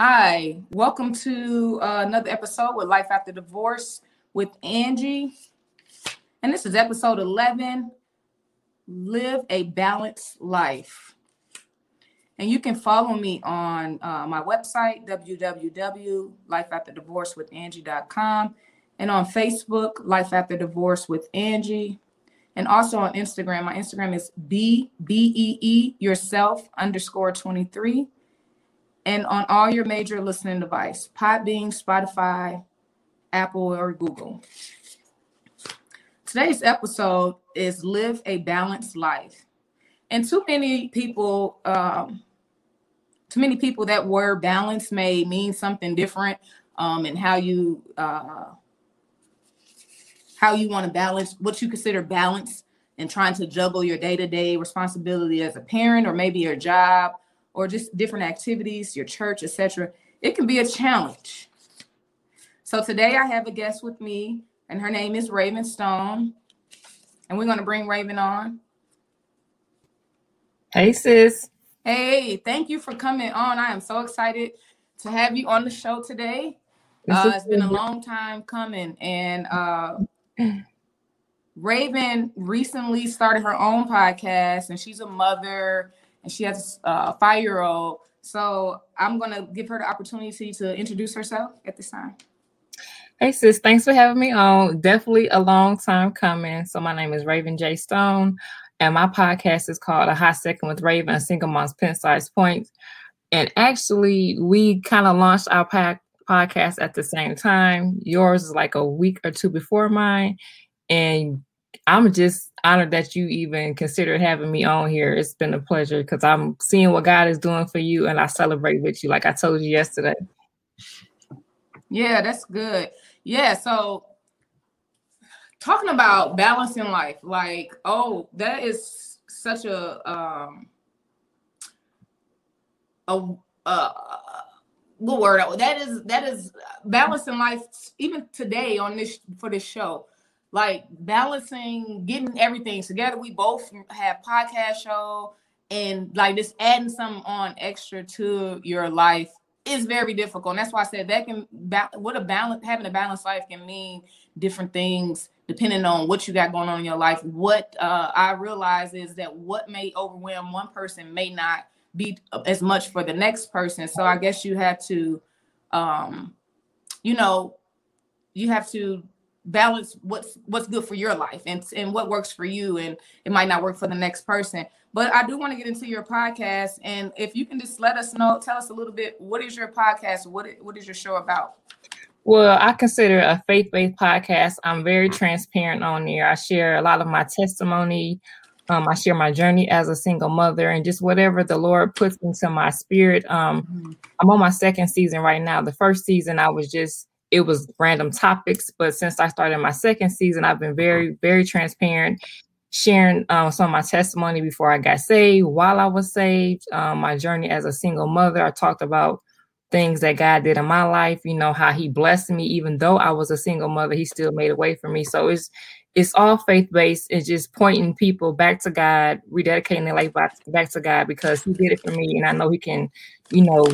Hi, welcome to uh, another episode with Life After Divorce with Angie. And this is episode 11 Live a Balanced Life. And you can follow me on uh, my website, www.lifeafterdivorcewithangie.com, and on Facebook, Life After Divorce with Angie. And also on Instagram. My Instagram is B B E E yourself underscore 23 and on all your major listening device Podbean, Spotify, Apple, or Google. Today's episode is Live a Balanced Life. And too many people, um, too many people that word balance may mean something different um, and how you uh, how you want to balance what you consider balance and trying to juggle your day-to-day responsibility as a parent or maybe your job or just different activities, your church, etc., it can be a challenge. So today I have a guest with me, and her name is Raven Stone. And we're going to bring Raven on. Hey, sis. Hey, thank you for coming on. I am so excited to have you on the show today. Uh, it's been a long time coming. And uh, Raven recently started her own podcast, and she's a mother and she has a five year old. So I'm going to give her the opportunity to introduce herself at this time. Hey, sis, thanks for having me on. Definitely a long time coming. So, my name is Raven J. Stone, and my podcast is called A Hot Second with Raven, a single mom's pen size. And actually, we kind of launched our pack podcast at the same time. Yours is like a week or two before mine. And I'm just honored that you even considered having me on here. It's been a pleasure because I'm seeing what God is doing for you and I celebrate with you, like I told you yesterday. Yeah, that's good. Yeah, so talking about balancing life, like, oh, that is such a um a uh good word that is that is balancing life even today on this for this show like balancing getting everything together. We both have podcast show and like just adding something on extra to your life is very difficult. And that's why I said that can what a balance having a balanced life can mean different things depending on what you got going on in your life. What uh, I realize is that what may overwhelm one person may not be as much for the next person. So I guess you have to, um, you know, you have to balance what's what's good for your life and and what works for you and it might not work for the next person but i do want to get into your podcast and if you can just let us know tell us a little bit what is your podcast what what is your show about well i consider a faith-based podcast i'm very transparent on there i share a lot of my testimony um, I share my journey as a single mother and just whatever the Lord puts into my spirit. Um, mm-hmm. I'm on my second season right now. The first season, I was just it was random topics. But since I started my second season, I've been very, very transparent, sharing um, some of my testimony before I got saved, while I was saved, um, my journey as a single mother. I talked about things that God did in my life, you know, how he blessed me, even though I was a single mother, he still made a way for me. So it's it's all faith based. It's just pointing people back to God, rededicating their life back, back to God because He did it for me, and I know He can, you know,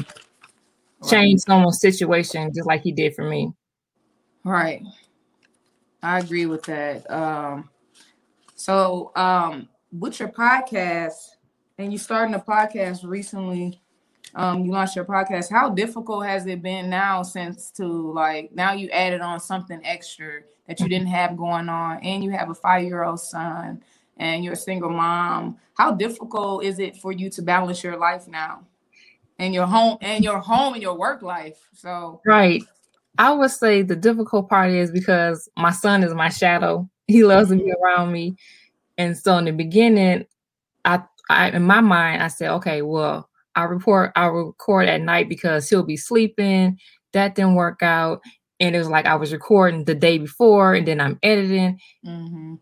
change someone's situation just like he did for me. Right. I agree with that. Um, so um, with your podcast, and you starting a podcast recently, um, you launched your podcast. How difficult has it been now since to like now you added on something extra that you didn't have going on, and you have a five year old son, and you're a single mom. How difficult is it for you to balance your life now? And your home and your home and your work life. So right. I would say the difficult part is because my son is my shadow. He loves to be around me. And so in the beginning, I, I in my mind, I said, okay, well, I report I record at night because he'll be sleeping. That didn't work out. And it was like I was recording the day before and then I'm editing. Mm-hmm.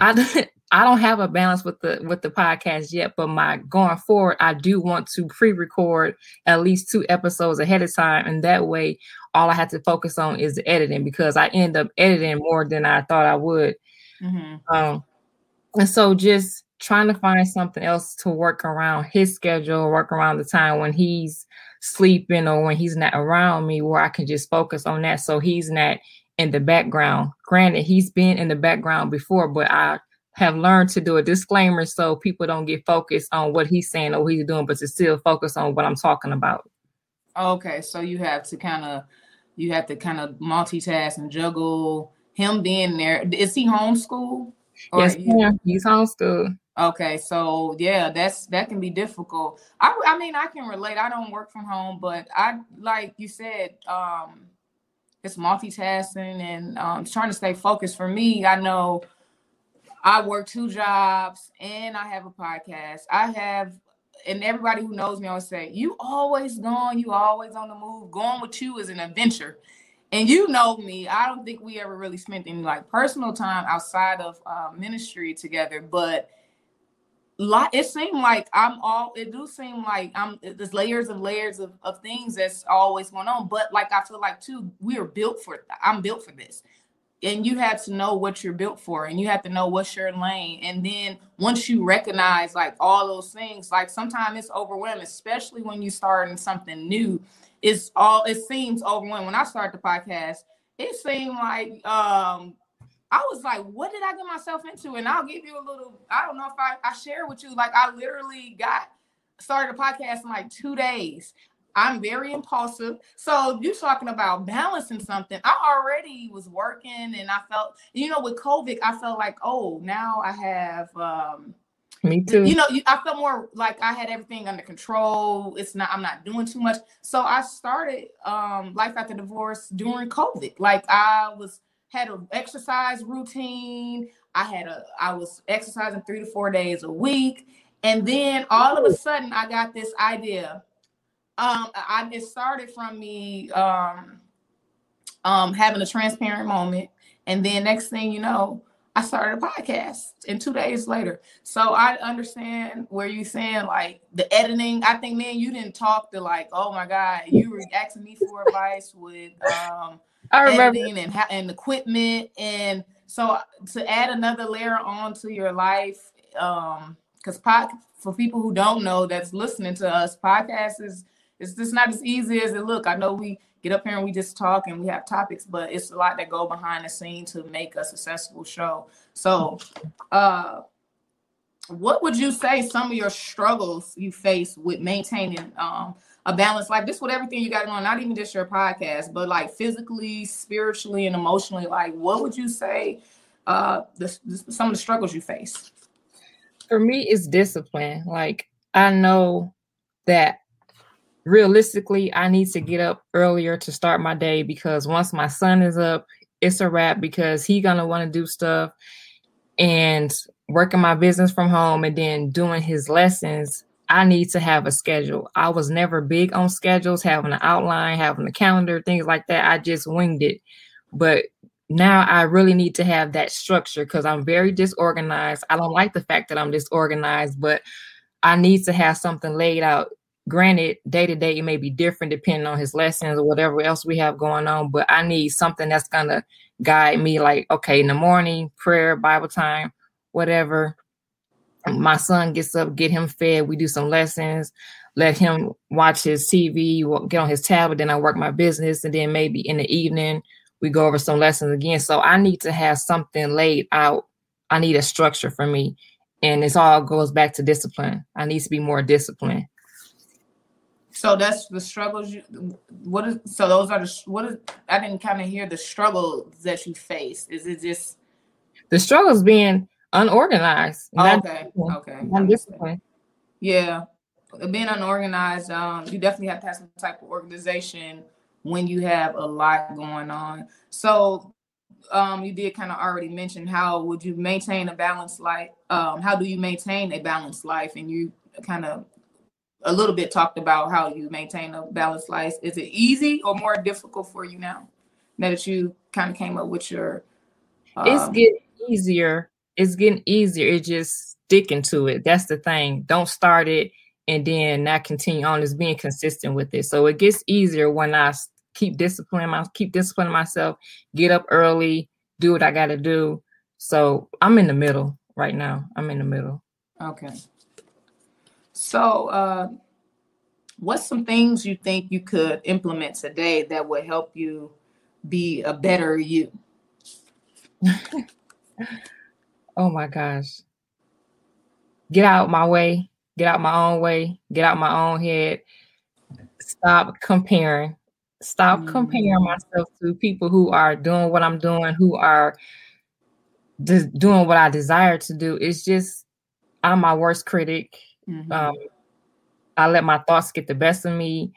I I don't have a balance with the with the podcast yet, but my going forward, I do want to pre-record at least two episodes ahead of time, and that way, all I have to focus on is the editing because I end up editing more than I thought I would. Mm-hmm. Um, and so just trying to find something else to work around his schedule, work around the time when he's sleeping or when he's not around me where I can just focus on that so he's not in the background. Granted, he's been in the background before, but I have learned to do a disclaimer so people don't get focused on what he's saying or what he's doing, but to still focus on what I'm talking about. Okay, so you have to kind of you have to kind of multitask and juggle him being there. Is he homeschooled? Yes, yeah, he's homeschooled. Okay, so yeah, that's that can be difficult. I I mean, I can relate. I don't work from home, but I like you said, um, it's multitasking and um, trying to stay focused. For me, I know I work two jobs and I have a podcast. I have, and everybody who knows me always say, "You always gone. You always on the move. Going with you is an adventure." And you know me. I don't think we ever really spent any like personal time outside of uh, ministry together, but it seemed like I'm all it do seem like I'm there's layers and layers of, of things that's always going on. But like I feel like too, we are built for I'm built for this. And you have to know what you're built for and you have to know what's your lane. And then once you recognize like all those things, like sometimes it's overwhelming, especially when you start in something new. It's all it seems overwhelming. When I started the podcast, it seemed like um I was like, what did I get myself into? And I'll give you a little, I don't know if I, I share with you, like I literally got started a podcast in like two days. I'm very impulsive. So you're talking about balancing something. I already was working and I felt, you know, with COVID, I felt like, oh, now I have um me too. You know, I felt more like I had everything under control. It's not, I'm not doing too much. So I started um life after divorce during COVID. Like I was had an exercise routine. I had a I was exercising three to four days a week. And then all of a sudden I got this idea. Um, I it started from me um um having a transparent moment. And then next thing you know, I started a podcast and two days later. So I understand where you're saying like the editing. I think man, you didn't talk to like, oh my God, you were asking me for advice with um I remember and and equipment and so to add another layer onto your life um because pod, for people who don't know that's listening to us podcast is it's just not as easy as it look i know we get up here and we just talk and we have topics but it's a lot that go behind the scene to make a successful show so uh what would you say some of your struggles you face with maintaining um a balanced life. This with everything you got going, not even just your podcast, but like physically, spiritually, and emotionally. Like, what would you say uh the, the, some of the struggles you face? For me, it's discipline. Like I know that realistically, I need to mm-hmm. get up earlier to start my day because once my son is up, it's a wrap because he gonna want to do stuff and working my business from home and then doing his lessons I need to have a schedule. I was never big on schedules, having an outline, having a calendar, things like that. I just winged it. But now I really need to have that structure because I'm very disorganized. I don't like the fact that I'm disorganized, but I need to have something laid out. Granted, day to day, it may be different depending on his lessons or whatever else we have going on, but I need something that's to guide me like, okay, in the morning, prayer, Bible time, whatever my son gets up, get him fed. We do some lessons, let him watch his TV, get on his tablet. Then I work my business, and then maybe in the evening we go over some lessons again. So I need to have something laid out. I need a structure for me, and this all goes back to discipline. I need to be more disciplined. So that's the struggles you. What is so? Those are the what is? I didn't kind of hear the struggles that you face. Is it just the struggles being unorganized. okay. Okay. Undisciplined. Yeah. Being unorganized, um, you definitely have to have some type of organization when you have a lot going on. So um, you did kind of already mention how would you maintain a balanced life? Um, how do you maintain a balanced life? And you kind of a little bit talked about how you maintain a balanced life. Is it easy or more difficult for you now? Now that you kind of came up with your um, it's getting easier it's getting easier. It's just sticking to it. That's the thing. Don't start it and then not continue on. Is being consistent with it. So it gets easier when I keep disciplining my keep disciplining myself. Get up early, do what I got to do. So I'm in the middle right now. I'm in the middle. Okay. So uh what's some things you think you could implement today that would help you be a better you? oh my gosh. Get out my way, get out my own way, get out my own head. Stop comparing. Stop mm-hmm. comparing myself to people who are doing what I'm doing, who are just doing what I desire to do. It's just I'm my worst critic. Mm-hmm. Um, I let my thoughts get the best of me.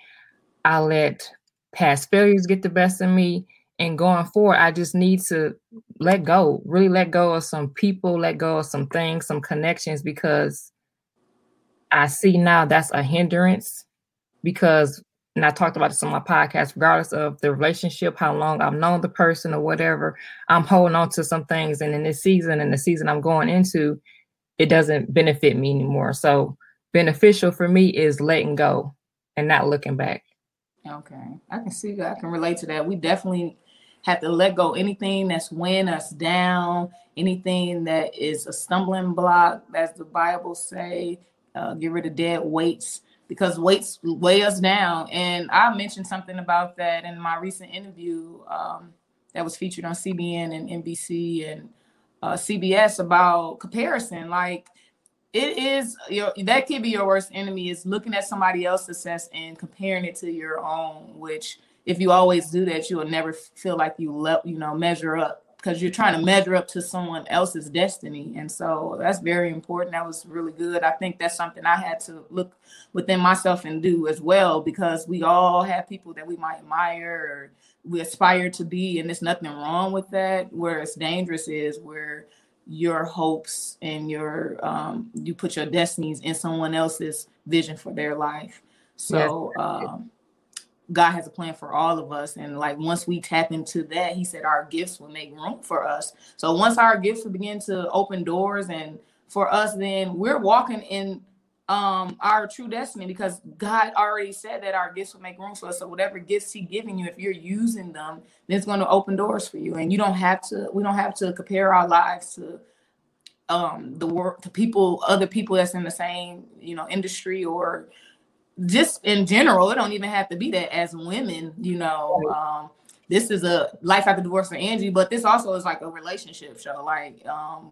I let past failures get the best of me. And going forward, I just need to let go, really let go of some people, let go of some things, some connections, because I see now that's a hindrance. Because, and I talked about this on my podcast, regardless of the relationship, how long I've known the person or whatever, I'm holding on to some things. And in this season and the season I'm going into, it doesn't benefit me anymore. So beneficial for me is letting go and not looking back. Okay. I can see. I can relate to that. We definitely have to let go anything that's weighing us down, anything that is a stumbling block, as the Bible say, uh, get rid of dead weights because weights weigh us down. And I mentioned something about that in my recent interview um, that was featured on CBN and NBC and uh, CBS about comparison. Like it is your that could be your worst enemy is looking at somebody else's success and comparing it to your own. Which if you always do that, you will never feel like you let you know measure up because you're trying to measure up to someone else's destiny. And so that's very important. That was really good. I think that's something I had to look within myself and do as well because we all have people that we might admire or we aspire to be and there's nothing wrong with that where it's dangerous is where your hopes and your um, you put your destinies in someone else's vision for their life so um, god has a plan for all of us and like once we tap into that he said our gifts will make room for us so once our gifts begin to open doors and for us then we're walking in um our true destiny because God already said that our gifts will make room for us. So whatever gifts He giving you, if you're using them, then it's going to open doors for you. And you don't have to. We don't have to compare our lives to um the work to people, other people that's in the same you know industry or just in general. It don't even have to be that as women. You know, um, this is a life after divorce for Angie, but this also is like a relationship show. Like um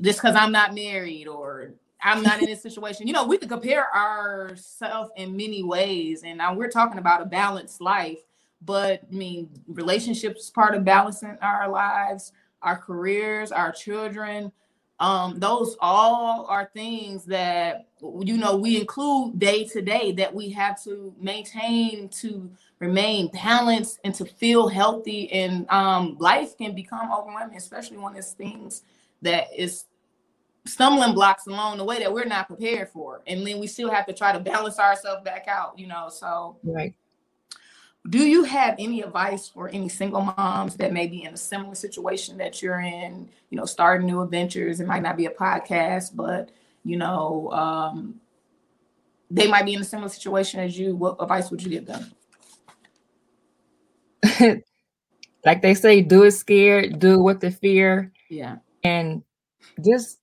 just because I'm not married or I'm not in this situation. You know, we could compare ourselves in many ways, and now we're talking about a balanced life. But I mean, relationships part of balancing our lives, our careers, our children. Um, those all are things that you know we include day to day that we have to maintain to remain balanced and to feel healthy. And um, life can become overwhelming, especially when it's things that is stumbling blocks along the way that we're not prepared for and then we still have to try to balance ourselves back out you know so right do you have any advice for any single moms that may be in a similar situation that you're in? You know starting new adventures it might not be a podcast but you know um, they might be in a similar situation as you. What advice would you give them? Like they say do it scared do it with the fear. Yeah. And just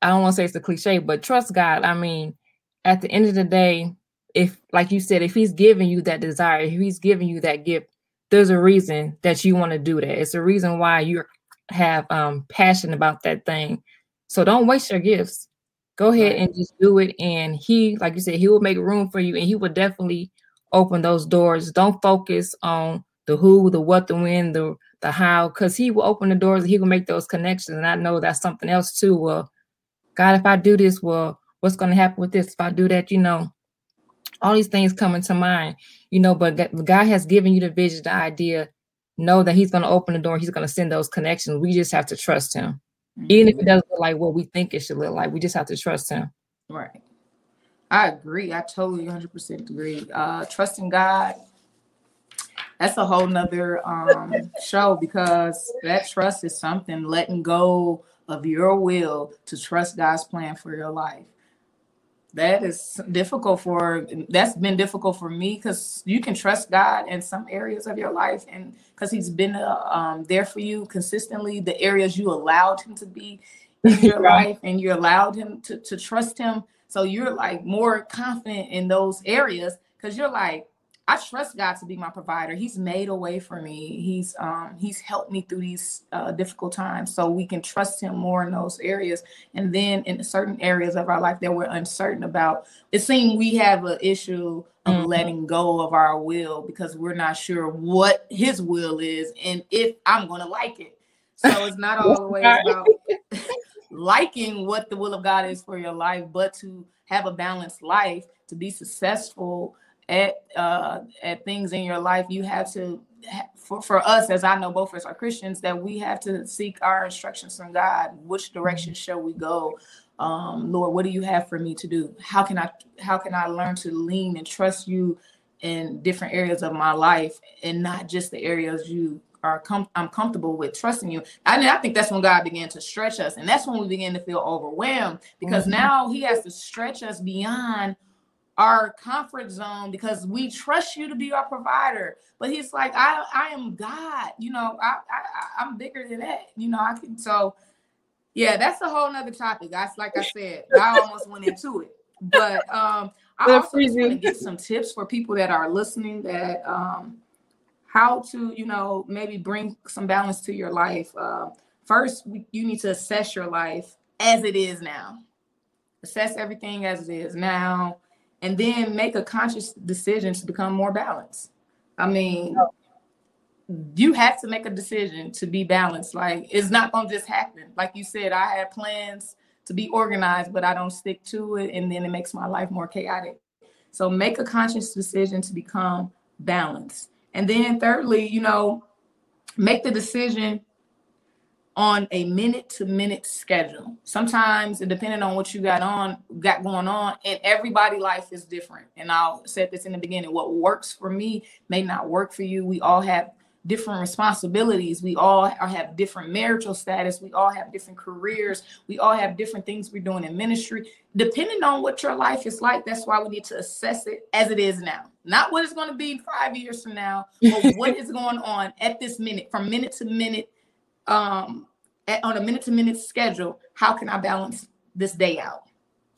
I don't want to say it's a cliche, but trust God. I mean, at the end of the day, if like you said, if he's giving you that desire, if he's giving you that gift, there's a reason that you want to do that. It's a reason why you have um passion about that thing. So don't waste your gifts. Go ahead and just do it. And he, like you said, he will make room for you and he will definitely open those doors. Don't focus on the who, the what, the when, the the how, because he will open the doors and he will make those connections. And I know that's something else too. Well, God, if I do this, well, what's going to happen with this? If I do that, you know, all these things come into mind, you know, but God has given you the vision, the idea, know that He's going to open the door, He's going to send those connections. We just have to trust Him. Mm-hmm. Even if it doesn't look like what we think it should look like, we just have to trust Him. Right. I agree. I totally 100% agree. Uh, trusting God, that's a whole nother um, show because that trust is something letting go of your will to trust God's plan for your life. That is difficult for that's been difficult for me because you can trust God in some areas of your life, and because He's been uh, um, there for you consistently, the areas you allowed Him to be in your right. life, and you allowed Him to, to trust Him. So you're like more confident in those areas because you're like, I trust God to be my provider. He's made a way for me. He's um he's helped me through these uh, difficult times. So we can trust him more in those areas. And then in certain areas of our life that we're uncertain about, it seems we have an issue of mm-hmm. letting go of our will because we're not sure what his will is and if I'm gonna like it. So it's not always about liking what the will of God is for your life, but to have a balanced life, to be successful at uh, at things in your life, you have to for, for us, as I know both of us are Christians, that we have to seek our instructions from God. Which direction shall we go? Um, Lord, what do you have for me to do? How can I how can I learn to lean and trust you in different areas of my life and not just the areas you are com- I'm comfortable with trusting you. I, mean, I think that's when God began to stretch us, and that's when we begin to feel overwhelmed because mm-hmm. now He has to stretch us beyond our comfort zone because we trust you to be our provider. But he's like, I, I am God. You know, I, I, I'm bigger than that. You know, I can. So, yeah, that's a whole nother topic. That's like I said, I almost went into it. But um, I also want to get some tips for people that are listening that um, how to, you know, maybe bring some balance to your life. Uh, first, you need to assess your life as it is now. Assess everything as it is now and then make a conscious decision to become more balanced. I mean, you have to make a decision to be balanced. Like it's not gonna just happen. Like you said, I had plans to be organized, but I don't stick to it, and then it makes my life more chaotic. So make a conscious decision to become balanced. And then thirdly, you know, make the decision on a minute to minute schedule. Sometimes, depending on what you got on, got going on, and everybody' life is different. And I'll say this in the beginning: what works for me may not work for you. We all have different responsibilities. We all have different marital status. We all have different careers. We all have different things we're doing in ministry. Depending on what your life is like, that's why we need to assess it as it is now. Not what it's going to be five years from now, but what is going on at this minute, from minute to minute um, at, on a minute to minute schedule, how can I balance this day out?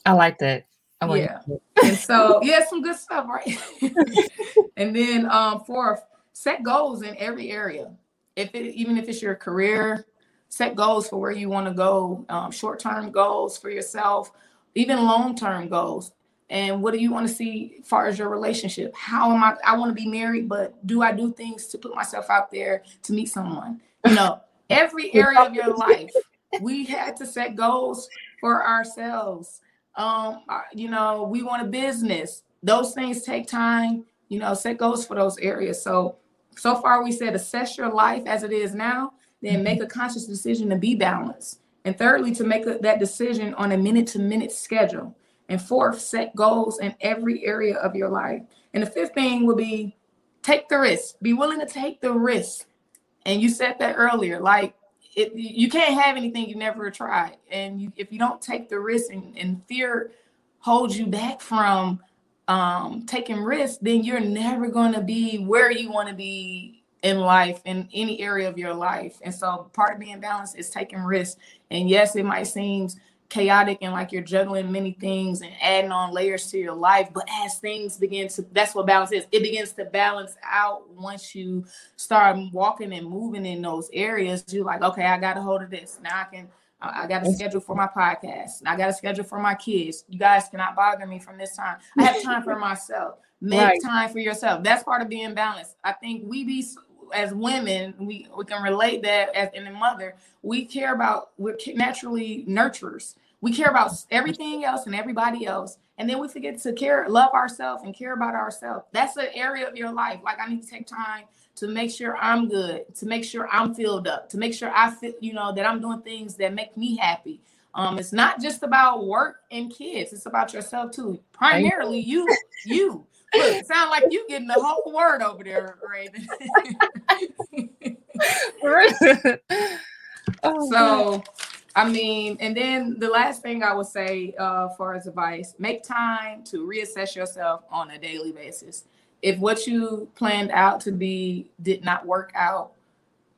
I like that. I like yeah. And so, yeah, some good stuff, right? and then um, fourth, set goals in every area. If it, even if it's your career, set goals for where you want to go, um, short term goals for yourself, even long term goals. And what do you want to see as far as your relationship? How am I? I want to be married, but do I do things to put myself out there to meet someone? You know, every area of your life we had to set goals for ourselves. Um you know we want a business. Those things take time you know set goals for those areas. So so far we said assess your life as it is now then make a conscious decision to be balanced. And thirdly to make a, that decision on a minute to minute schedule. And fourth set goals in every area of your life. And the fifth thing would be take the risk. Be willing to take the risk and you said that earlier, like it, you can't have anything you never tried. And you, if you don't take the risk and, and fear holds you back from um, taking risks, then you're never going to be where you want to be in life in any area of your life. And so part of being balanced is taking risks. And yes, it might seem chaotic and like you're juggling many things and adding on layers to your life. But as things begin to, that's what balance is. It begins to balance out once you start walking and moving in those areas. You're like, okay, I got a hold of this. Now I can, I got a schedule for my podcast. I got a schedule for my kids. You guys cannot bother me from this time. I have time for myself. Make right. time for yourself. That's part of being balanced. I think we be as women, we, we can relate that as in a mother, we care about, we're naturally nurturers. We care about everything else and everybody else. And then we forget to care, love ourselves and care about ourselves. That's an area of your life. Like I need to take time to make sure I'm good, to make sure I'm filled up, to make sure I feel, you know, that I'm doing things that make me happy. Um, it's not just about work and kids, it's about yourself too. Primarily you, you. Look, sound like you getting the whole word over there, Raven. oh, so, I mean, and then the last thing I would say uh, for as advice: make time to reassess yourself on a daily basis. If what you planned out to be did not work out,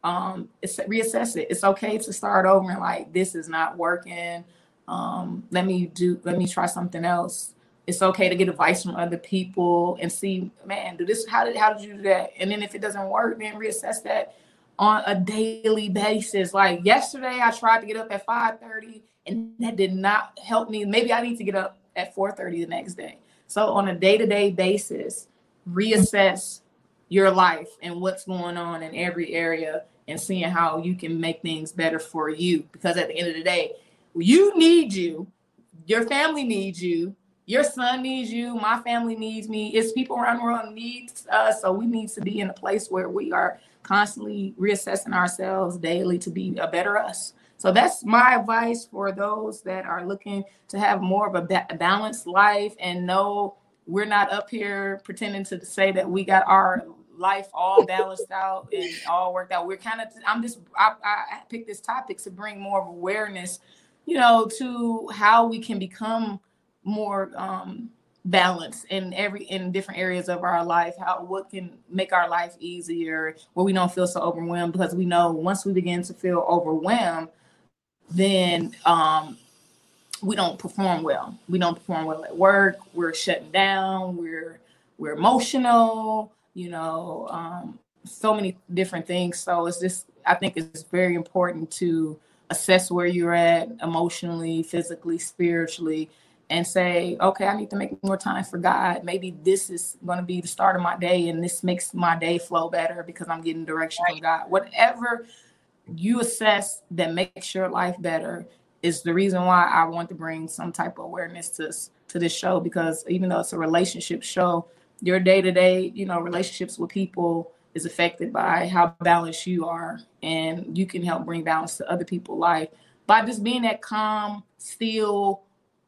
um, reassess it. It's okay to start over and like this is not working Um, let me do. Let me try something else. It's okay to get advice from other people and see, man, do this. How did how did you do that? And then if it doesn't work, then reassess that on a daily basis. Like yesterday, I tried to get up at five thirty, and that did not help me. Maybe I need to get up at four thirty the next day. So on a day to day basis, reassess your life and what's going on in every area and seeing how you can make things better for you. Because at the end of the day, you need you, your family needs you, your son needs you, my family needs me. It's people around the world needs us. So we need to be in a place where we are constantly reassessing ourselves daily to be a better us. So that's my advice for those that are looking to have more of a ba- balanced life and know we're not up here pretending to say that we got our life all balanced out and all worked out. We're kind of, I'm just, I, I picked this topic to bring more of awareness, you know, to how we can become more um, balanced in every, in different areas of our life, how, what can make our life easier where we don't feel so overwhelmed because we know once we begin to feel overwhelmed, then um, we don't perform well. We don't perform well at work. We're shutting down. We're we're emotional you know, um, so many different things. So it's just, I think it's very important to assess where you're at emotionally, physically, spiritually, and say, okay, I need to make more time for God. Maybe this is going to be the start of my day, and this makes my day flow better because I'm getting direction from God. Whatever you assess that makes your life better is the reason why I want to bring some type of awareness to to this show because even though it's a relationship show, your day-to-day you know relationships with people is affected by how balanced you are and you can help bring balance to other people's life by just being that calm still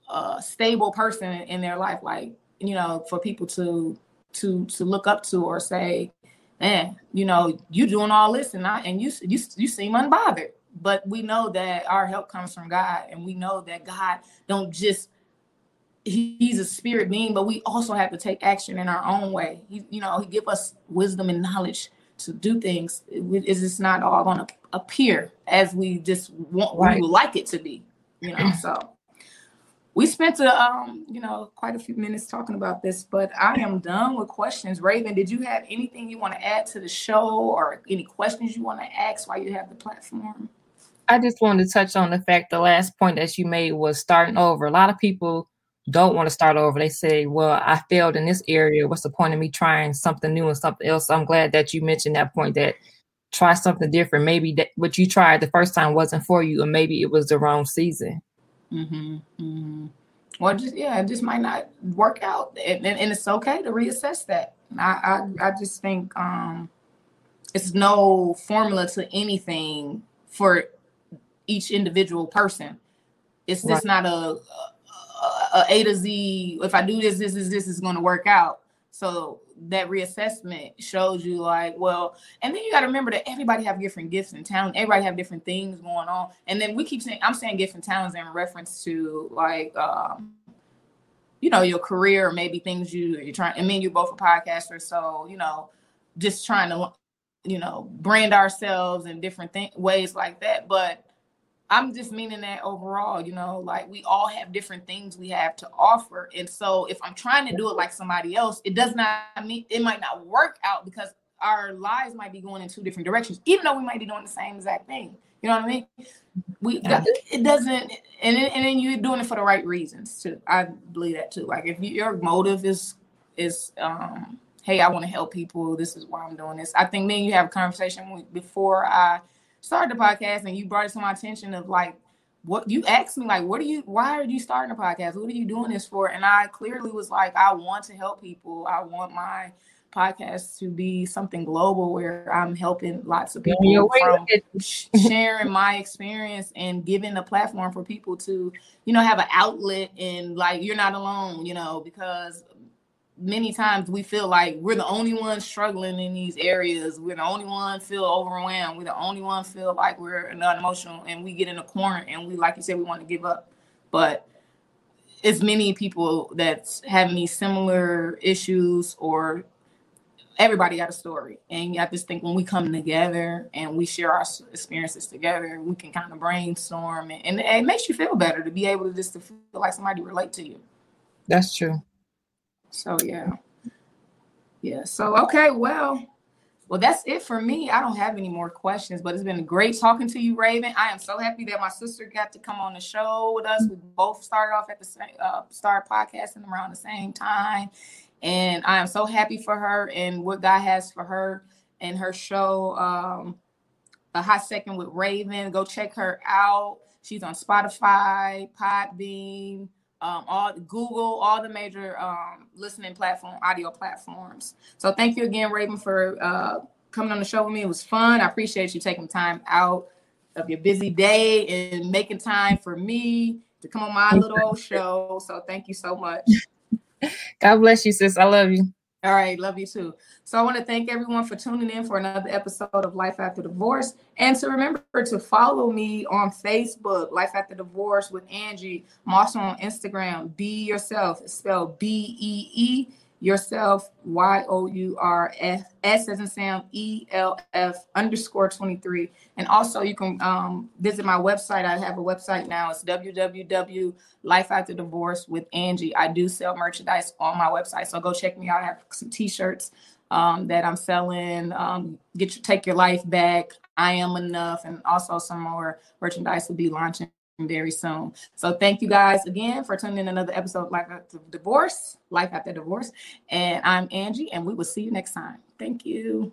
uh, stable person in their life like you know for people to to to look up to or say man you know you doing all this and I, and you you you seem unbothered but we know that our help comes from God and we know that God don't just he's a spirit being, but we also have to take action in our own way. He, you know, he give us wisdom and knowledge to do things. Is it's not all going to appear as we just want, right. we would like it to be, you know. so we spent a, um, you know, quite a few minutes talking about this, but I am done with questions. Raven, did you have anything you want to add to the show, or any questions you want to ask while you have the platform? I just wanted to touch on the fact the last point that you made was starting over. A lot of people don't want to start over. They say, well, I failed in this area. What's the point of me trying something new and something else? I'm glad that you mentioned that point that try something different. Maybe that what you tried the first time wasn't for you, or maybe it was the wrong season. Mm-hmm. mm-hmm. Or just yeah, it just might not work out, and, and, and it's okay to reassess that. I, I I just think um, it's no formula to anything for each individual person. It's just right. not a, a, a to Z. If I do this, this is this is going to work out. So that reassessment shows you like, well, and then you got to remember that everybody have different gifts and talents. Everybody have different things going on. And then we keep saying, I'm saying gifts and talents in reference to like, um, you know, your career, maybe things you you're trying. I mean, you're both a podcaster, so you know, just trying to, you know, brand ourselves in different th- ways like that. But I'm just meaning that overall, you know, like we all have different things we have to offer. And so if I'm trying to do it like somebody else, it does not mean it might not work out because our lives might be going in two different directions, even though we might be doing the same exact thing. You know what I mean? We it doesn't, and then, and then you're doing it for the right reasons too. I believe that too. Like if your motive is is um, hey, I want to help people. This is why I'm doing this. I think then you have a conversation before I started the podcast and you brought it to my attention of like what you asked me like what are you why are you starting a podcast? What are you doing this for? And i clearly was like i want to help people. I want my podcast to be something global where i'm helping lots of people from sharing my experience and giving a platform for people to you know have an outlet and like you're not alone you know because many times we feel like we're the only ones struggling in these areas. We're the only one feel overwhelmed. We're the only one feel like we're not emotional and we get in a corner and we, like you said, we want to give up. But it's many people that's having these similar issues or everybody got a story. And I just think when we come together and we share our experiences together, we can kind of brainstorm and, and it makes you feel better to be able to just to feel like somebody relate to you. That's true. So yeah. Yeah. So okay, well, well, that's it for me. I don't have any more questions, but it's been great talking to you, Raven. I am so happy that my sister got to come on the show with us. We both started off at the same, uh, start podcasting around the same time, and I am so happy for her and what God has for her and her show. Um, a hot second with Raven. Go check her out. She's on Spotify, Podbean, um, all Google, all the major um, listening platform, audio platforms. So thank you again, Raven, for uh, coming on the show with me. It was fun. I appreciate you taking time out of your busy day and making time for me to come on my little old show. So thank you so much. God bless you, sis. I love you. All right, love you too. So I want to thank everyone for tuning in for another episode of Life After Divorce. And to remember to follow me on Facebook, Life After Divorce with Angie. I'm also on Instagram, Be Yourself, spelled B E E yourself y o u r f s as in Sam e l f underscore 23 and also you can um, visit my website. I have a website now. It's www life after divorce with angie. I do sell merchandise on my website so go check me out. I have some t-shirts um, that i'm selling um, get your take your life back i am enough and also some more merchandise will be launching very soon. So thank you guys again for tuning in another episode of Life After Divorce, Life After Divorce. And I'm Angie, and we will see you next time. Thank you.